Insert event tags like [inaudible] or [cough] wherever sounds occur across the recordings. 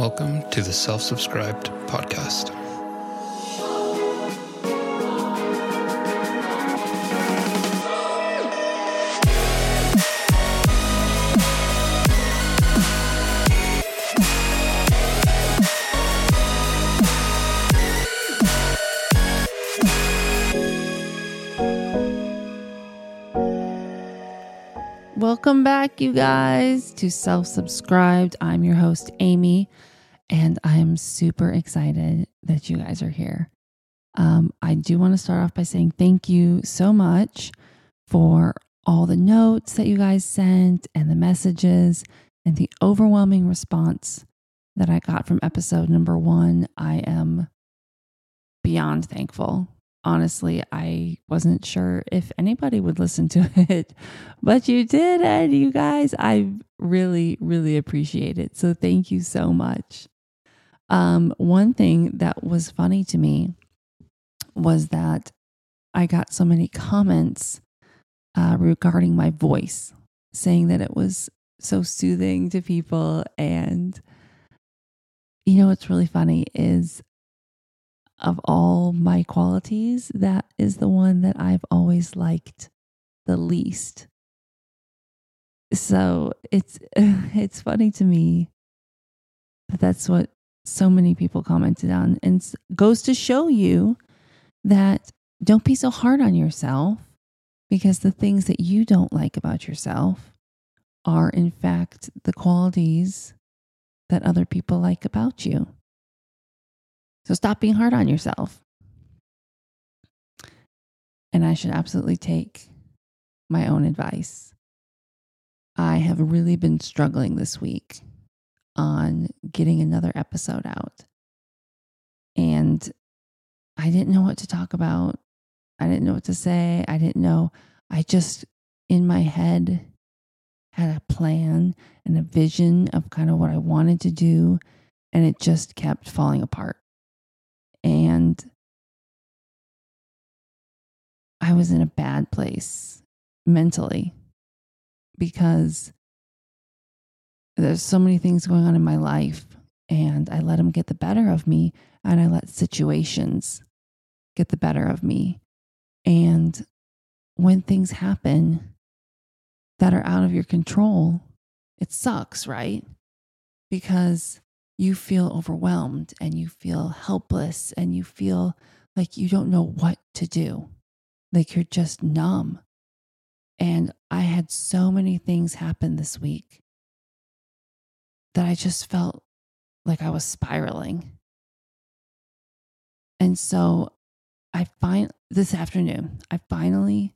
Welcome to the Self Subscribed Podcast. Welcome back, you guys, to Self Subscribed. I'm your host, Amy, and I'm super excited that you guys are here. Um, I do want to start off by saying thank you so much for all the notes that you guys sent and the messages and the overwhelming response that I got from episode number one. I am beyond thankful honestly, I wasn't sure if anybody would listen to [laughs] it, but you did. And you guys, I really, really appreciate it. So thank you so much. Um, one thing that was funny to me was that I got so many comments uh, regarding my voice, saying that it was so soothing to people. And, you know, what's really funny is of all my qualities, that is the one that I've always liked the least. So it's [laughs] it's funny to me that that's what so many people commented on and goes to show you that don't be so hard on yourself because the things that you don't like about yourself are in fact the qualities that other people like about you. So stop being hard on yourself. And I should absolutely take my own advice. I have really been struggling this week on getting another episode out. And I didn't know what to talk about. I didn't know what to say. I didn't know. I just, in my head, had a plan and a vision of kind of what I wanted to do. And it just kept falling apart. And I was in a bad place mentally because there's so many things going on in my life and I let them get the better of me and I let situations get the better of me. And when things happen that are out of your control, it sucks, right? Because you feel overwhelmed and you feel helpless and you feel like you don't know what to do, like you're just numb. And I had so many things happen this week that I just felt like I was spiraling. And so I find this afternoon, I finally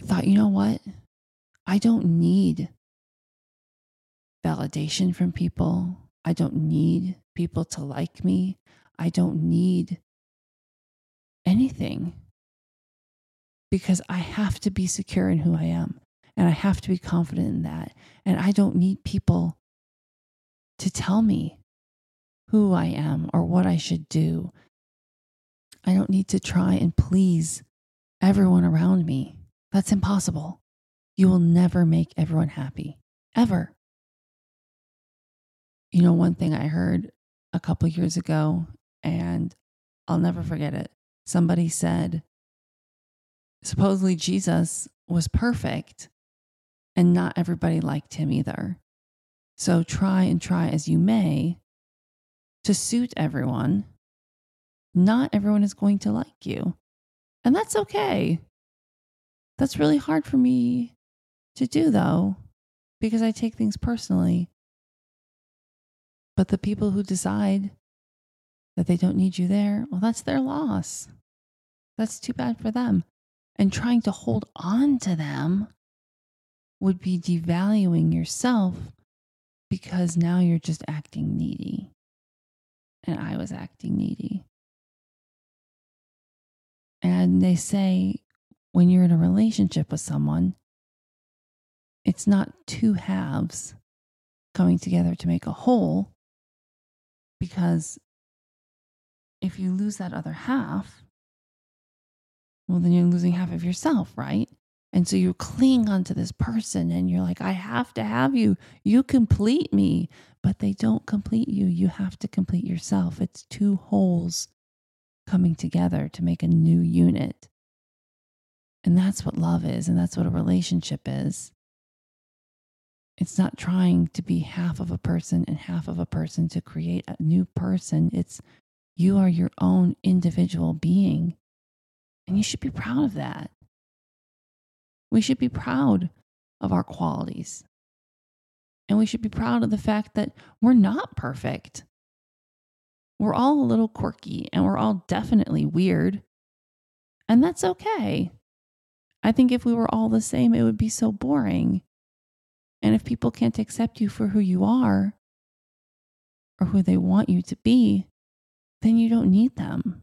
thought, you know what? I don't need validation from people. I don't need people to like me. I don't need anything because I have to be secure in who I am and I have to be confident in that. And I don't need people to tell me who I am or what I should do. I don't need to try and please everyone around me. That's impossible. You will never make everyone happy, ever. You know, one thing I heard a couple years ago, and I'll never forget it. Somebody said, supposedly Jesus was perfect, and not everybody liked him either. So try and try as you may to suit everyone. Not everyone is going to like you. And that's okay. That's really hard for me to do, though, because I take things personally. But the people who decide that they don't need you there, well, that's their loss. That's too bad for them. And trying to hold on to them would be devaluing yourself because now you're just acting needy. And I was acting needy. And they say when you're in a relationship with someone, it's not two halves coming together to make a whole, because if you lose that other half, well, then you're losing half of yourself, right? And so you cling onto this person and you're like, I have to have you. You complete me. But they don't complete you. You have to complete yourself. It's two wholes coming together to make a new unit. And that's what love is. And that's what a relationship is. It's not trying to be half of a person and half of a person to create a new person. It's you are your own individual being. And you should be proud of that. We should be proud of our qualities. And we should be proud of the fact that we're not perfect. We're all a little quirky and we're all definitely weird. And that's okay. I think if we were all the same, it would be so boring. And if people can't accept you for who you are or who they want you to be, then you don't need them.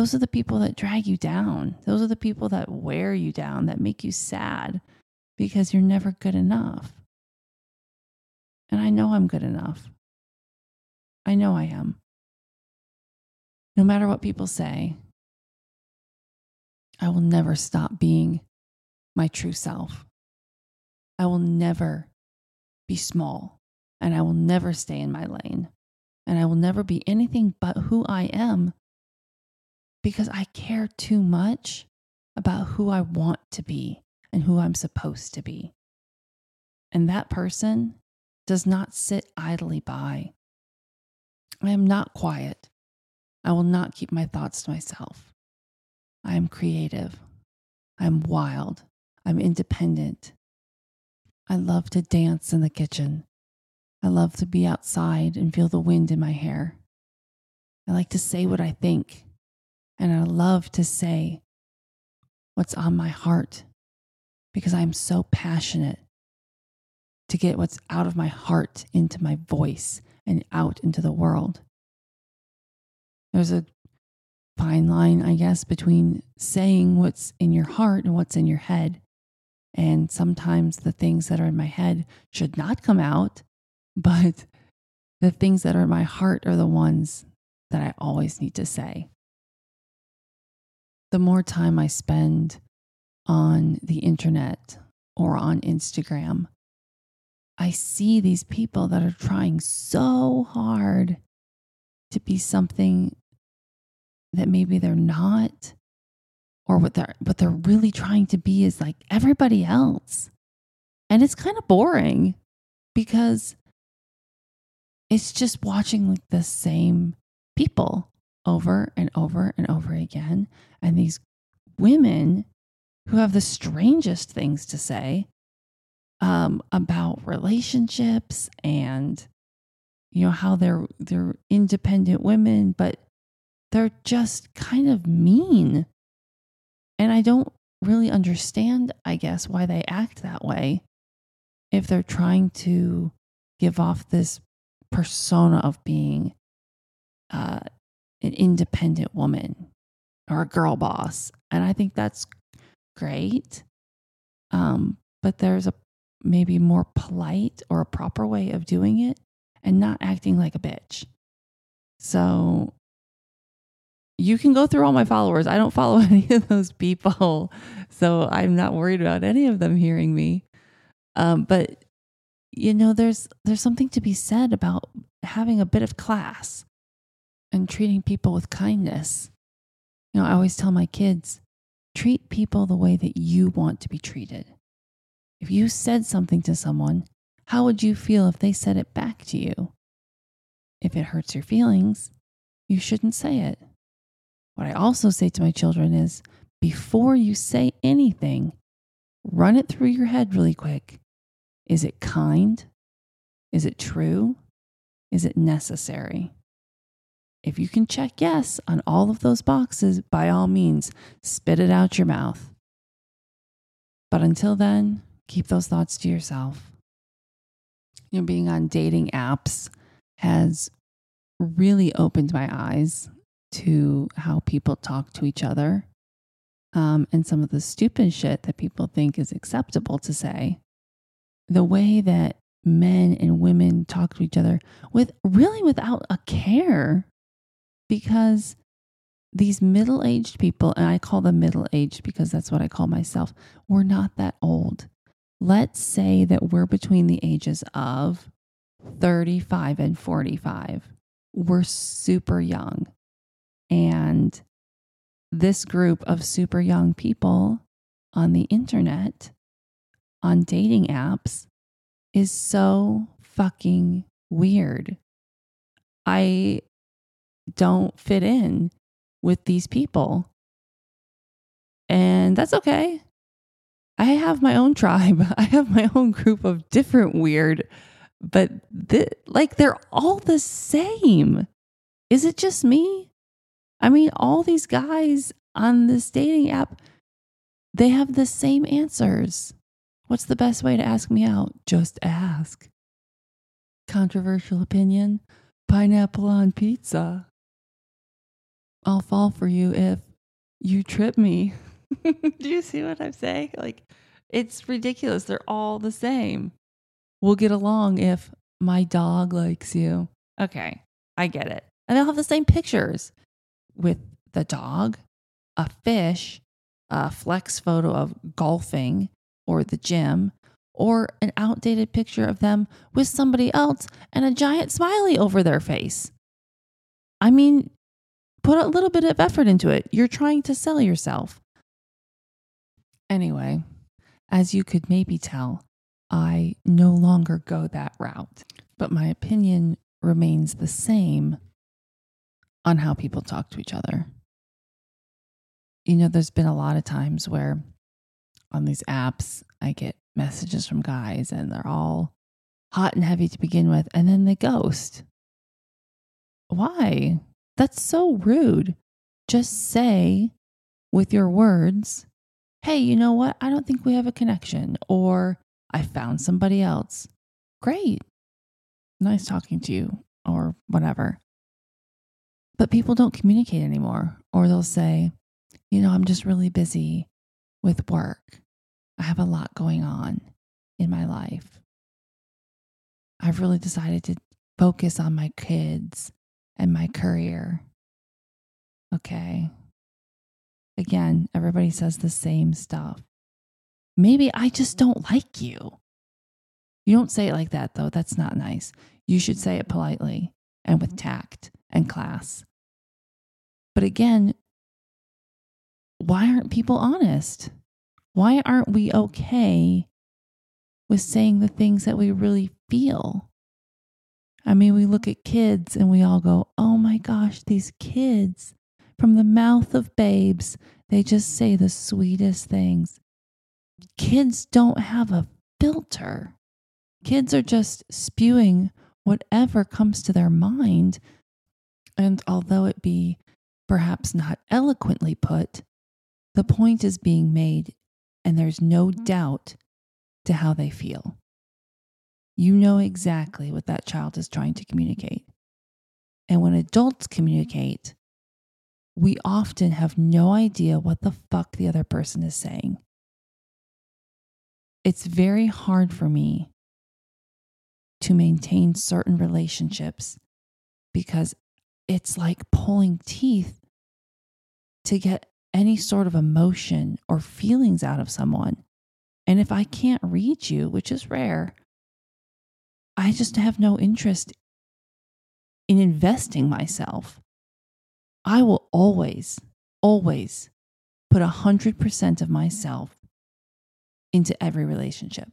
Those are the people that drag you down. Those are the people that wear you down, that make you sad because you're never good enough. And I know I'm good enough. I know I am. No matter what people say, I will never stop being my true self. I will never be small and I will never stay in my lane and I will never be anything but who I am because I care too much about who I want to be and who I'm supposed to be. And that person does not sit idly by. I am not quiet. I will not keep my thoughts to myself. I am creative. I'm wild. I'm independent. I love to dance in the kitchen. I love to be outside and feel the wind in my hair. I like to say what I think, and I love to say what's on my heart because I'm so passionate to get what's out of my heart into my voice and out into the world. There's a fine line, I guess, between saying what's in your heart and what's in your head. And sometimes the things that are in my head should not come out, but the things that are in my heart are the ones that I always need to say. The more time I spend on the internet or on Instagram, I see these people that are trying so hard to be something that maybe they're not or what they're what they're really trying to be is like everybody else. And it's kind of boring because it's just watching like the same people over and over and over again and these women who have the strangest things to say um, about relationships and you know how they're they're independent women but they're just kind of mean. And I don't really understand, I guess, why they act that way if they're trying to give off this persona of being uh, an independent woman or a girl boss. And I think that's great. Um, but there's a maybe more polite or a proper way of doing it and not acting like a bitch. So you can go through all my followers. I don't follow [laughs] any of those people. So I'm not worried about any of them hearing me. Um, but you know, there's there's something to be said about having a bit of class and treating people with kindness. You know, I always tell my kids, treat people the way that you want to be treated. If you said something to someone, how would you feel if they said it back to you? If it hurts your feelings, you shouldn't say it. What I also say to my children is before you say anything, run it through your head really quick. Is it kind? Is it true? Is it necessary? If you can check yes on all of those boxes, by all means, spit it out your mouth. But until then, keep those thoughts to yourself. You know, being on dating apps has really opened my eyes to how people talk to each other um, and some of the stupid shit that people think is acceptable to say. The way that men and women talk to each other with really without a care because these middle aged people, and I call them middle aged because that's what I call myself, we're not that old. Let's say that we're between the ages of 35 and 45. We're super young. And this group of super young people on the internet, on dating apps, is so fucking weird. I don't fit in with these people. And that's okay. I have my own tribe. [laughs] I have my own group of different weird, but th- like they're all the same. Is it just me? I mean, all these guys on this dating app, they have the same answers. What's the best way to ask me out? Just ask. Controversial opinion pineapple on pizza. I'll fall for you if you trip me. [laughs] Do you see what I'm saying? Like, it's ridiculous. They're all the same. We'll get along if my dog likes you. Okay, I get it. And they'll have the same pictures with the dog, a fish, a flex photo of golfing or the gym, or an outdated picture of them with somebody else and a giant smiley over their face. I mean, put a little bit of effort into it. You're trying to sell yourself. Anyway, as you could maybe tell, I no longer go that route, but my opinion remains the same on how people talk to each other. You know, there's been a lot of times where on these apps, I get messages from guys and they're all hot and heavy to begin with, and then they ghost. Why? That's so rude. Just say with your words, hey, you know what? I don't think we have a connection, or I found somebody else. Great. Nice talking to you, or whatever. But people don't communicate anymore, or they'll say, you know, I'm just really busy with work. I have a lot going on in my life. I've really decided to focus on my kids and my career. Okay. Again, everybody says the same stuff. Maybe I just don't like you. You don't say it like that, though. That's not nice. You should say it politely and with tact and class. But again, why aren't people honest? Why aren't we okay with saying the things that we really feel? I mean, we look at kids and we all go, oh my gosh, these kids from the mouth of babes, they just say the sweetest things. Kids don't have a filter. Kids are just spewing whatever comes to their mind. And although it be perhaps not eloquently put, the point is being made, and there's no mm. doubt to how they feel. You know exactly what that child is trying to communicate. And when adults communicate, we often have no idea what the fuck the other person is saying. It's very hard for me to maintain certain relationships because it's like pulling teeth to get any sort of emotion or feelings out of someone. And if I can't read you, which is rare, I just have no interest in investing myself. I will always, always put 100% of myself into every relationship.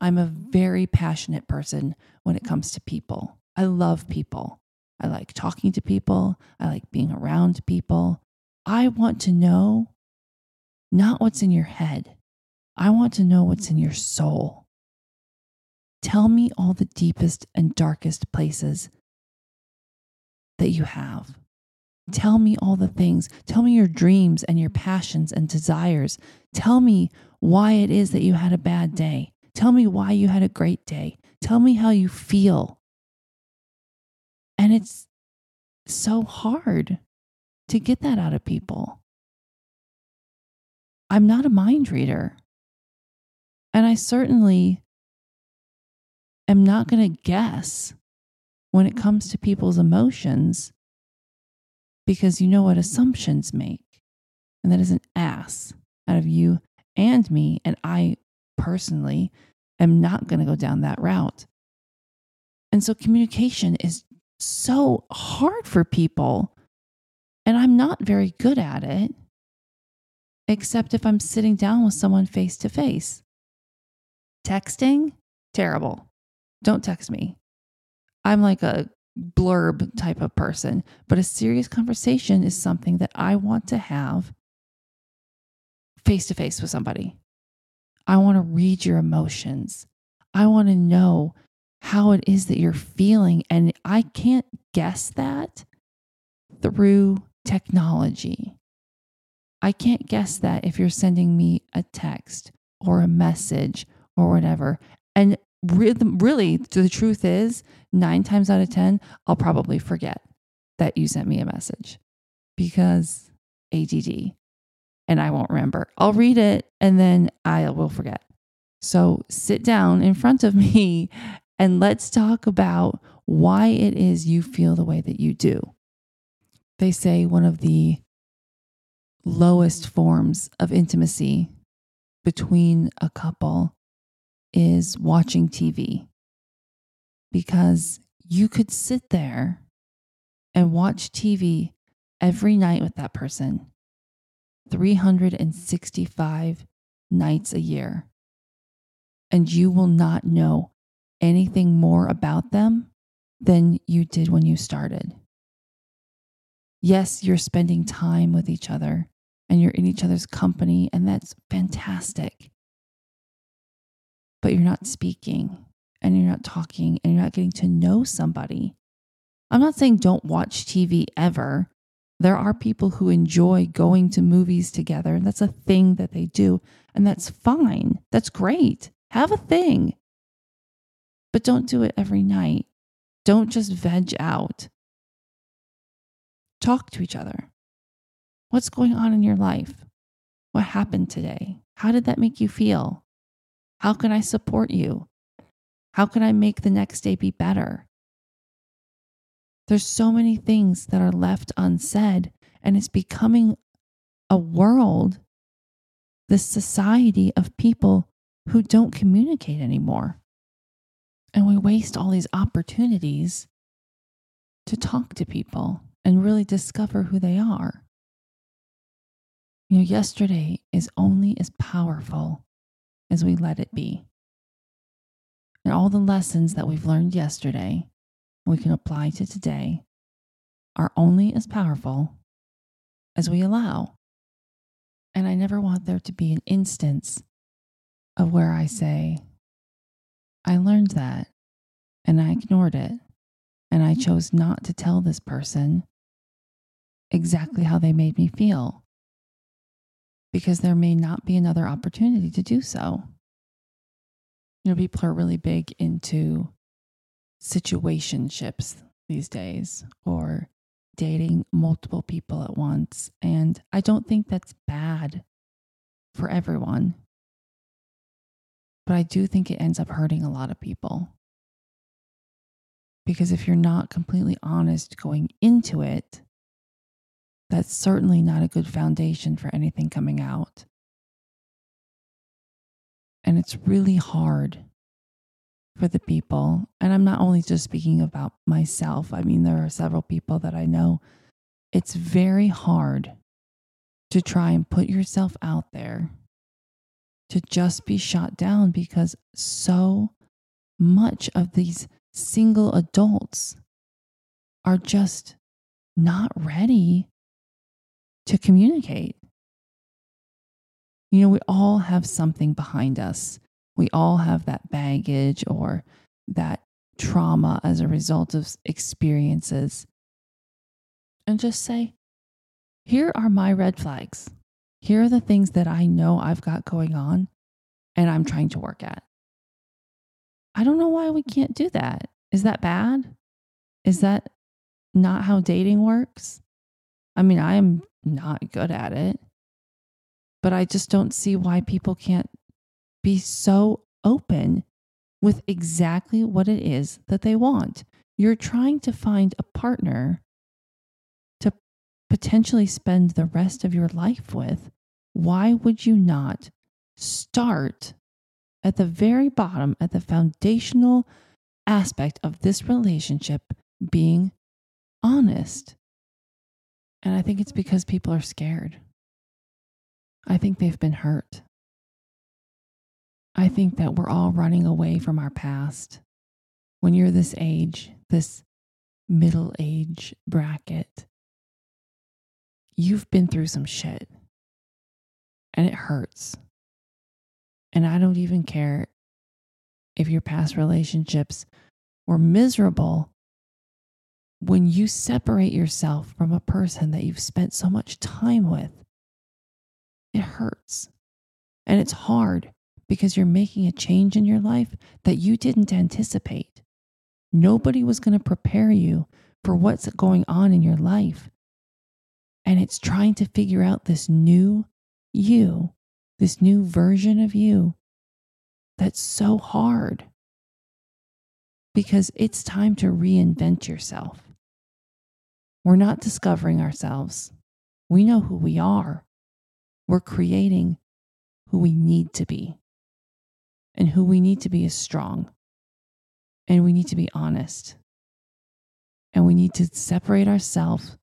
I'm a very passionate person when it comes to people. I love people. I like talking to people. I like being around people. I want to know not what's in your head, I want to know what's in your soul. Tell me all the deepest and darkest places that you have. Tell me all the things. Tell me your dreams and your passions and desires. Tell me why it is that you had a bad day. Tell me why you had a great day. Tell me how you feel. And it's so hard to get that out of people. I'm not a mind reader. And I certainly am not going to guess when it comes to people's emotions because you know what assumptions make. And that is an ass out of you and me. And I personally am not going to go down that route. And so communication is so hard for people. And I'm not very good at it, except if I'm sitting down with someone face to face. Texting, terrible. Don't text me. I'm like a blurb type of person, but a serious conversation is something that I want to have face to face with somebody. I want to read your emotions. I want to know how it is that you're feeling. And I can't guess that through technology. I can't guess that if you're sending me a text or a message or whatever. And really, the truth is, nine times out of 10, I'll probably forget that you sent me a message because ADD and I won't remember. I'll read it and then I will forget. So sit down in front of [laughs] me and let's talk about why it is you feel the way that you do. They say one of the lowest forms of intimacy between a couple is watching TV because you could sit there and watch TV every night with that person 365 nights a year, and you will not know anything more about them than you did when you started. Yes, you're spending time with each other and you're in each other's company, and that's fantastic but you're not speaking and you're not talking and you're not getting to know somebody. I'm not saying don't watch TV ever. There are people who enjoy going to movies together, and that's a thing that they do, and that's fine. That's great. Have a thing. But don't do it every night. Don't just veg out. Talk to each other. What's going on in your life? What happened today? How did that make you feel? How can I support you? How can I make the next day be better? There's so many things that are left unsaid, and it's becoming a world, this society of people who don't communicate anymore. And we waste all these opportunities to talk to people and really discover who they are. You know, yesterday is only as powerful as we let it be. And all the lessons that we've learned yesterday, we can apply to today, are only as powerful as we allow. And I never want there to be an instance of where I say, I learned that and I ignored it. And I chose not to tell this person exactly how they made me feel because there may not be another opportunity to do so. You know, people are really big into situationships these days or dating multiple people at once. And I don't think that's bad for everyone. But I do think it ends up hurting a lot of people. Because if you're not completely honest going into it, that's certainly not a good foundation for anything coming out. And it's really hard for the people. And I'm not only just speaking about myself, I mean, there are several people that I know. It's very hard to try and put yourself out there to just be shot down because so much of these single adults are just not ready to communicate. You know, we all have something behind us. We all have that baggage or that trauma as a result of experiences. And just say, here are my red flags. Here are the things that I know I've got going on and I'm trying to work at. I don't know why we can't do that. Is that bad? Is that not how dating works? I mean, I am not good at it. But I just don't see why people can't be so open with exactly what it is that they want. You're trying to find a partner to potentially spend the rest of your life with, why would you not start at the very bottom, at the foundational aspect of this relationship being honest? And I think it's because people are scared. I think they've been hurt. I think that we're all running away from our past. When you're this age, this middle age bracket, you've been through some shit and it hurts. And I don't even care if your past relationships were miserable. When you separate yourself from a person that you've spent so much time with, it hurts. And it's hard because you're making a change in your life that you didn't anticipate. Nobody was going to prepare you for what's going on in your life. And it's trying to figure out this new you, this new version of you that's so hard because it's time to reinvent yourself. We're not discovering ourselves. We know who we are. We're creating who we need to be. And who we need to be is strong. And we need to be honest. And we need to separate ourselves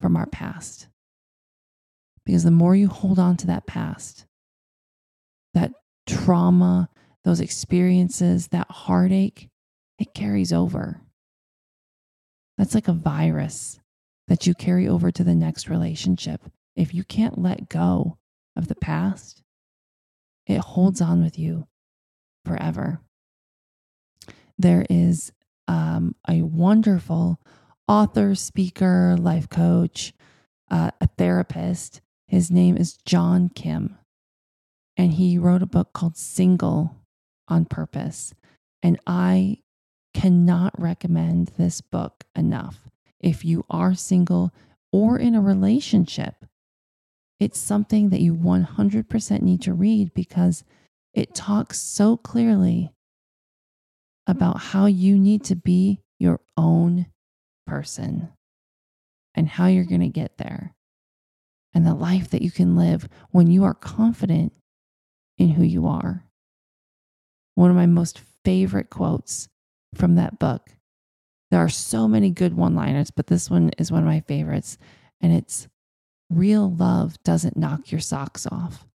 from our past. Because the more you hold on to that past, that trauma, those experiences, that heartache, it carries over. That's like a virus that you carry over to the next relationship. If you can't let go of the past, it holds on with you forever. There is um, a wonderful author, speaker, life coach, uh, a therapist. His name is John Kim. And he wrote a book called Single on Purpose. And I cannot recommend this book enough. If you are single or in a relationship, it's something that you 100% need to read because it talks so clearly about how you need to be your own person and how you're going to get there and the life that you can live when you are confident in who you are. One of my most favorite quotes from that book. There are so many good one liners, but this one is one of my favorites. And it's real love doesn't knock your socks off.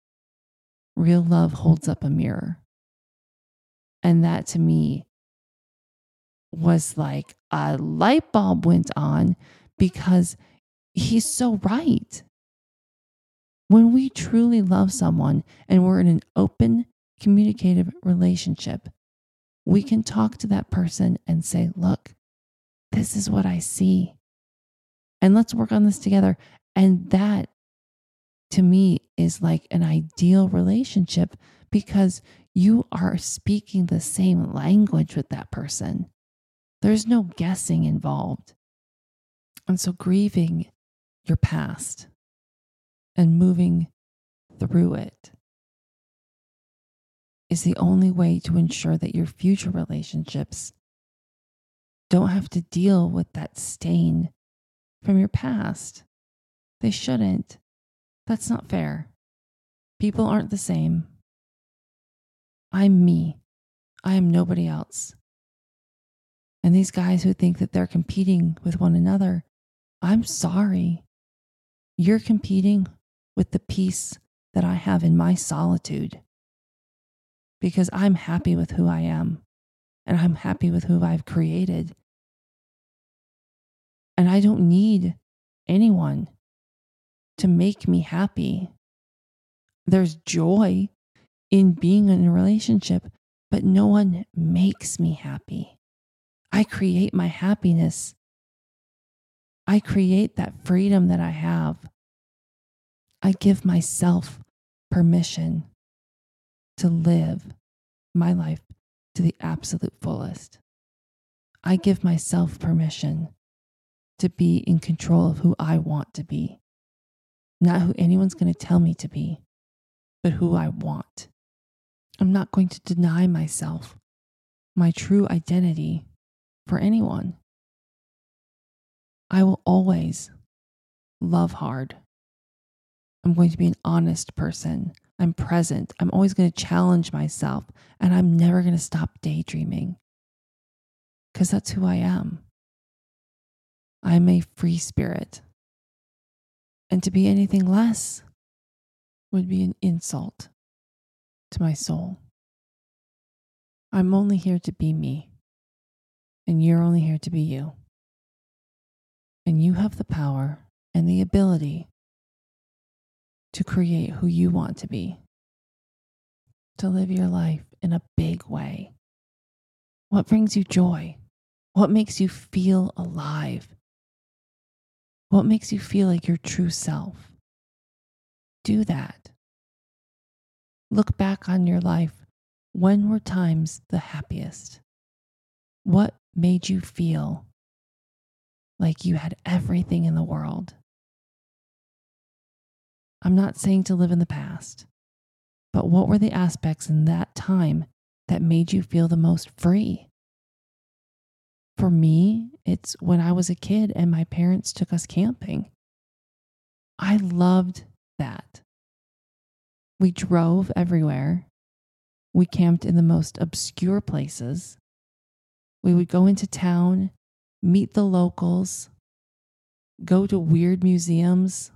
Real love holds up a mirror. And that to me was like a light bulb went on because he's so right. When we truly love someone and we're in an open, communicative relationship, we can talk to that person and say, Look, this is what I see. And let's work on this together. And that to me is like an ideal relationship because you are speaking the same language with that person. There's no guessing involved. And so grieving your past and moving through it is the only way to ensure that your future relationships don't have to deal with that stain from your past. They shouldn't. That's not fair. People aren't the same. I'm me. I am nobody else. And these guys who think that they're competing with one another, I'm sorry. You're competing with the peace that I have in my solitude because I'm happy with who I am and I'm happy with who I've created. And I don't need anyone to make me happy. There's joy in being in a relationship, but no one makes me happy. I create my happiness. I create that freedom that I have. I give myself permission to live my life to the absolute fullest. I give myself permission to be in control of who I want to be, not who anyone's going to tell me to be, but who I want. I'm not going to deny myself my true identity for anyone. I will always love hard. I'm going to be an honest person. I'm present. I'm always going to challenge myself. And I'm never going to stop daydreaming because that's who I am. I'm a free spirit. And to be anything less would be an insult to my soul. I'm only here to be me, and you're only here to be you. And you have the power and the ability to create who you want to be, to live your life in a big way. What brings you joy? What makes you feel alive? What makes you feel like your true self? Do that. Look back on your life. When were times the happiest? What made you feel like you had everything in the world? I'm not saying to live in the past, but what were the aspects in that time that made you feel the most free? For me, it's when I was a kid and my parents took us camping. I loved that. We drove everywhere. We camped in the most obscure places. We would go into town, meet the locals, go to weird museums.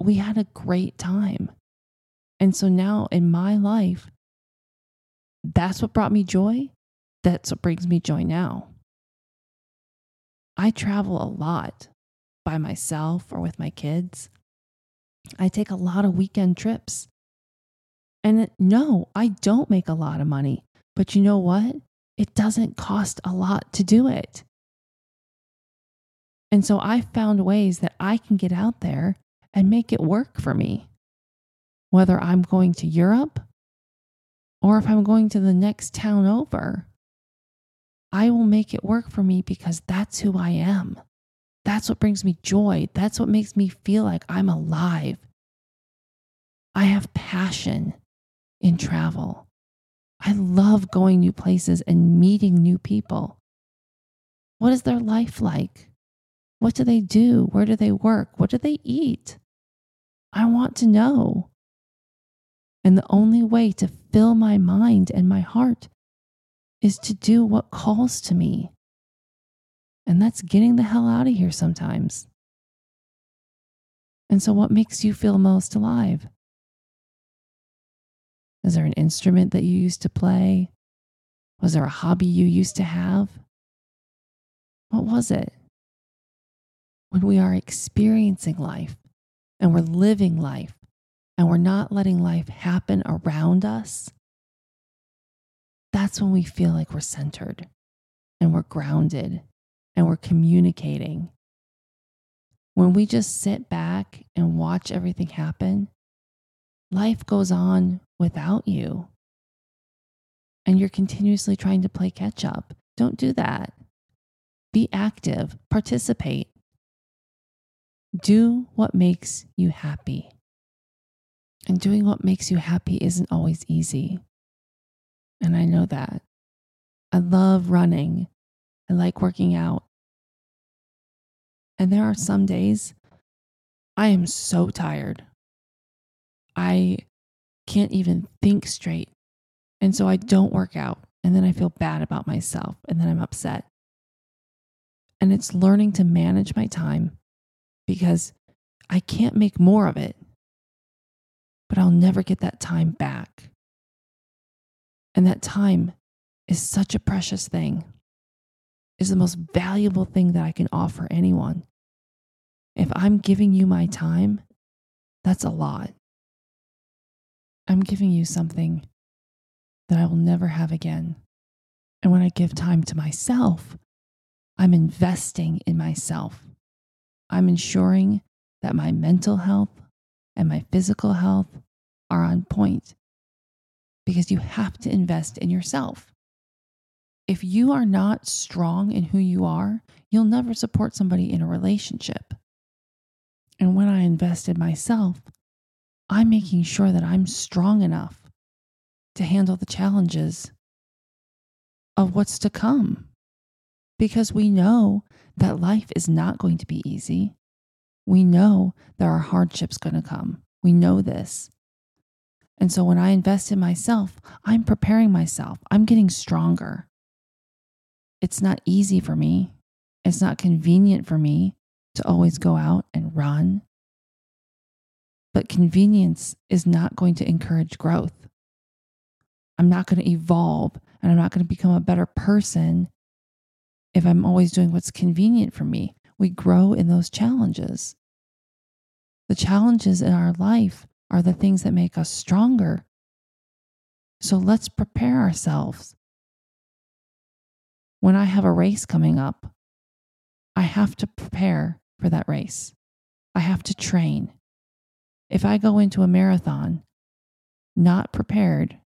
We had a great time. And so now in my life, that's what brought me joy. That's what brings me joy now. I travel a lot by myself or with my kids. I take a lot of weekend trips. And no, I don't make a lot of money. But you know what? It doesn't cost a lot to do it. And so I found ways that I can get out there and make it work for me. Whether I'm going to Europe or if I'm going to the next town over, I will make it work for me because that's who I am. That's what brings me joy. That's what makes me feel like I'm alive. I have passion in travel. I love going new places and meeting new people. What is their life like? What do they do? Where do they work? What do they eat? I want to know. And the only way to fill my mind and my heart is to do what calls to me. And that's getting the hell out of here sometimes. And so, what makes you feel most alive? Is there an instrument that you used to play? Was there a hobby you used to have? What was it? When we are experiencing life and we're living life and we're not letting life happen around us, that's when we feel like we're centered and we're grounded and we're communicating. When we just sit back and watch everything happen, life goes on without you. And you're continuously trying to play catch up. Don't do that. Be active, participate. Do what makes you happy. And doing what makes you happy isn't always easy. And I know that. I love running. I like working out. And there are some days I am so tired. I can't even think straight. And so I don't work out. And then I feel bad about myself. And then I'm upset. And it's learning to manage my time because I can't make more of it, but I'll never get that time back. And that time is such a precious thing, is the most valuable thing that I can offer anyone. If I'm giving you my time, that's a lot. I'm giving you something that I will never have again. And when I give time to myself, I'm investing in myself. I'm ensuring that my mental health and my physical health are on point because you have to invest in yourself. If you are not strong in who you are, you'll never support somebody in a relationship. And when I invest in myself, I'm making sure that I'm strong enough to handle the challenges of what's to come. because we know that life is not going to be easy. We know there are hardships going to come. We know this. And so when I invest in myself, I'm preparing myself. I'm getting stronger. It's not easy for me. It's not convenient for me to always go out and run. But convenience is not going to encourage growth. I'm not going to evolve and I'm not going to become a better person if I'm always doing what's convenient for me. We grow in those challenges. The challenges in our life are the things that make us stronger. So let's prepare ourselves. When I have a race coming up, I have to prepare for that race. I have to train. If I go into a marathon not prepared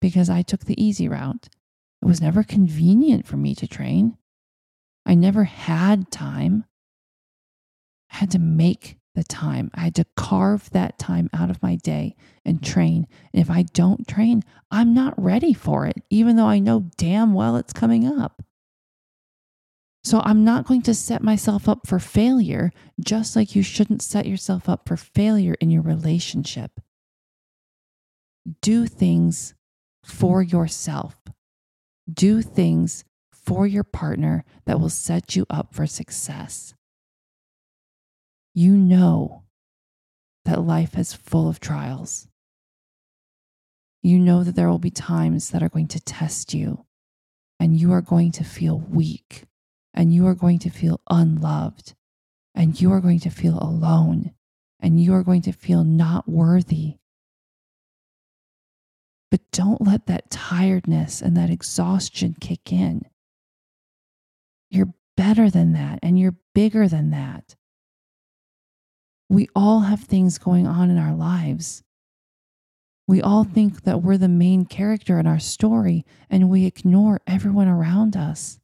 because I took the easy route, it was never convenient for me to train. I never had time. I had to make the time. I had to carve that time out of my day and train. And if I don't train, I'm not ready for it, even though I know damn well it's coming up. So I'm not going to set myself up for failure, just like you shouldn't set yourself up for failure in your relationship. Do things for yourself, do things for your partner that will set you up for success you know that life is full of trials. You know that there will be times that are going to test you, and you are going to feel weak, and you are going to feel unloved, and you are going to feel alone, and you are going to feel not worthy. But don't let that tiredness and that exhaustion kick in. You're better than that, and you're bigger than that. We all have things going on in our lives. We all think that we're the main character in our story and we ignore everyone around us.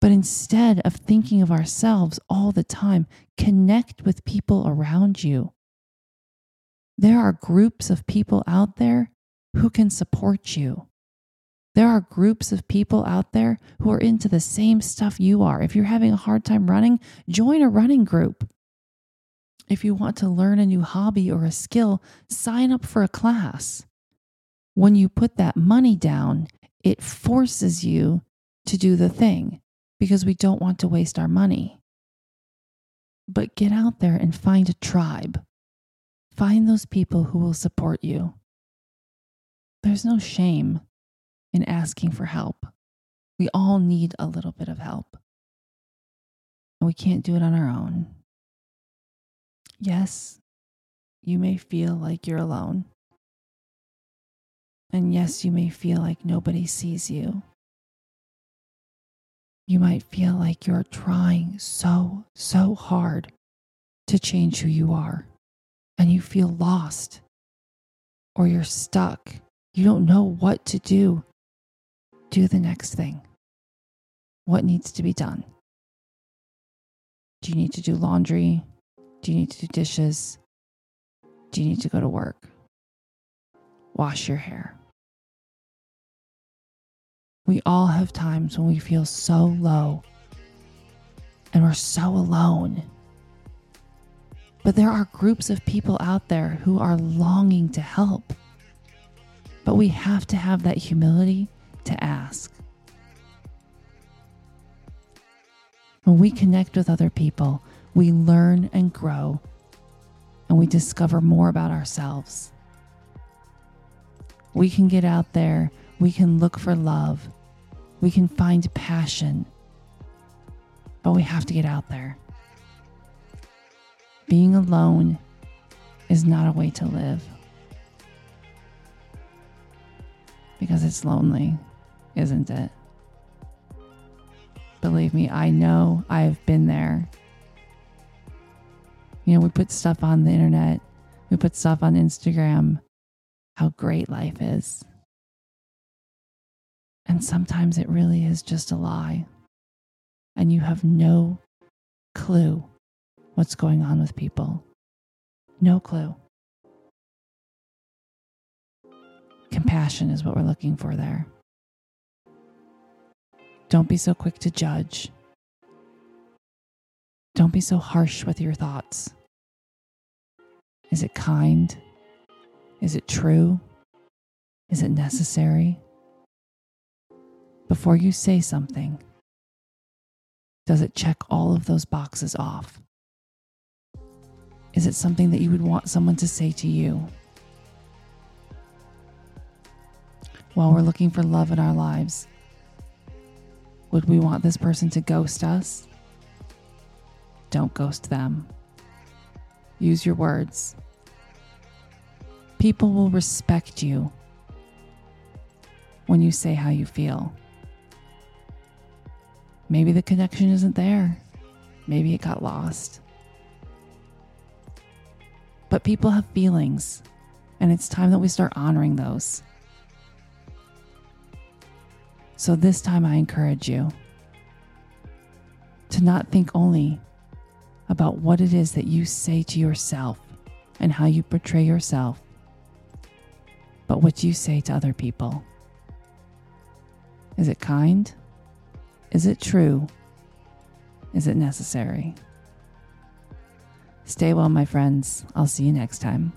But instead of thinking of ourselves all the time, connect with people around you. There are groups of people out there who can support you. There are groups of people out there who are into the same stuff you are. If you're having a hard time running, join a running group. If you want to learn a new hobby or a skill, sign up for a class. When you put that money down, it forces you to do the thing because we don't want to waste our money. But get out there and find a tribe. Find those people who will support you. There's no shame in asking for help. We all need a little bit of help. And we can't do it on our own. Yes, you may feel like you're alone. And yes, you may feel like nobody sees you. You might feel like you're trying so, so hard to change who you are, and you feel lost or you're stuck. You don't know what to do. Do the next thing. What needs to be done? Do you need to do laundry? Do you need to do dishes? Do you need to go to work? Wash your hair. We all have times when we feel so low and we're so alone. But there are groups of people out there who are longing to help. But we have to have that humility to ask. When we connect with other people, we learn and grow, and we discover more about ourselves. We can get out there, we can look for love, we can find passion, but we have to get out there. Being alone is not a way to live because it's lonely, isn't it? Believe me, I know I've been there. You know, we put stuff on the internet, we put stuff on Instagram, how great life is. And sometimes it really is just a lie. And you have no clue what's going on with people. No clue. Compassion is what we're looking for there. Don't be so quick to judge. Don't be so harsh with your thoughts. Is it kind? Is it true? Is it necessary? Before you say something, does it check all of those boxes off? Is it something that you would want someone to say to you? While we're looking for love in our lives, would we want this person to ghost us? Don't ghost them. Use your words. People will respect you when you say how you feel. Maybe the connection isn't there. Maybe it got lost. But people have feelings, and it's time that we start honoring those. So this time I encourage you to not think only about what it is that you say to yourself and how you portray yourself, but what you say to other people. Is it kind? Is it true? Is it necessary? Stay well, my friends. I'll see you next time.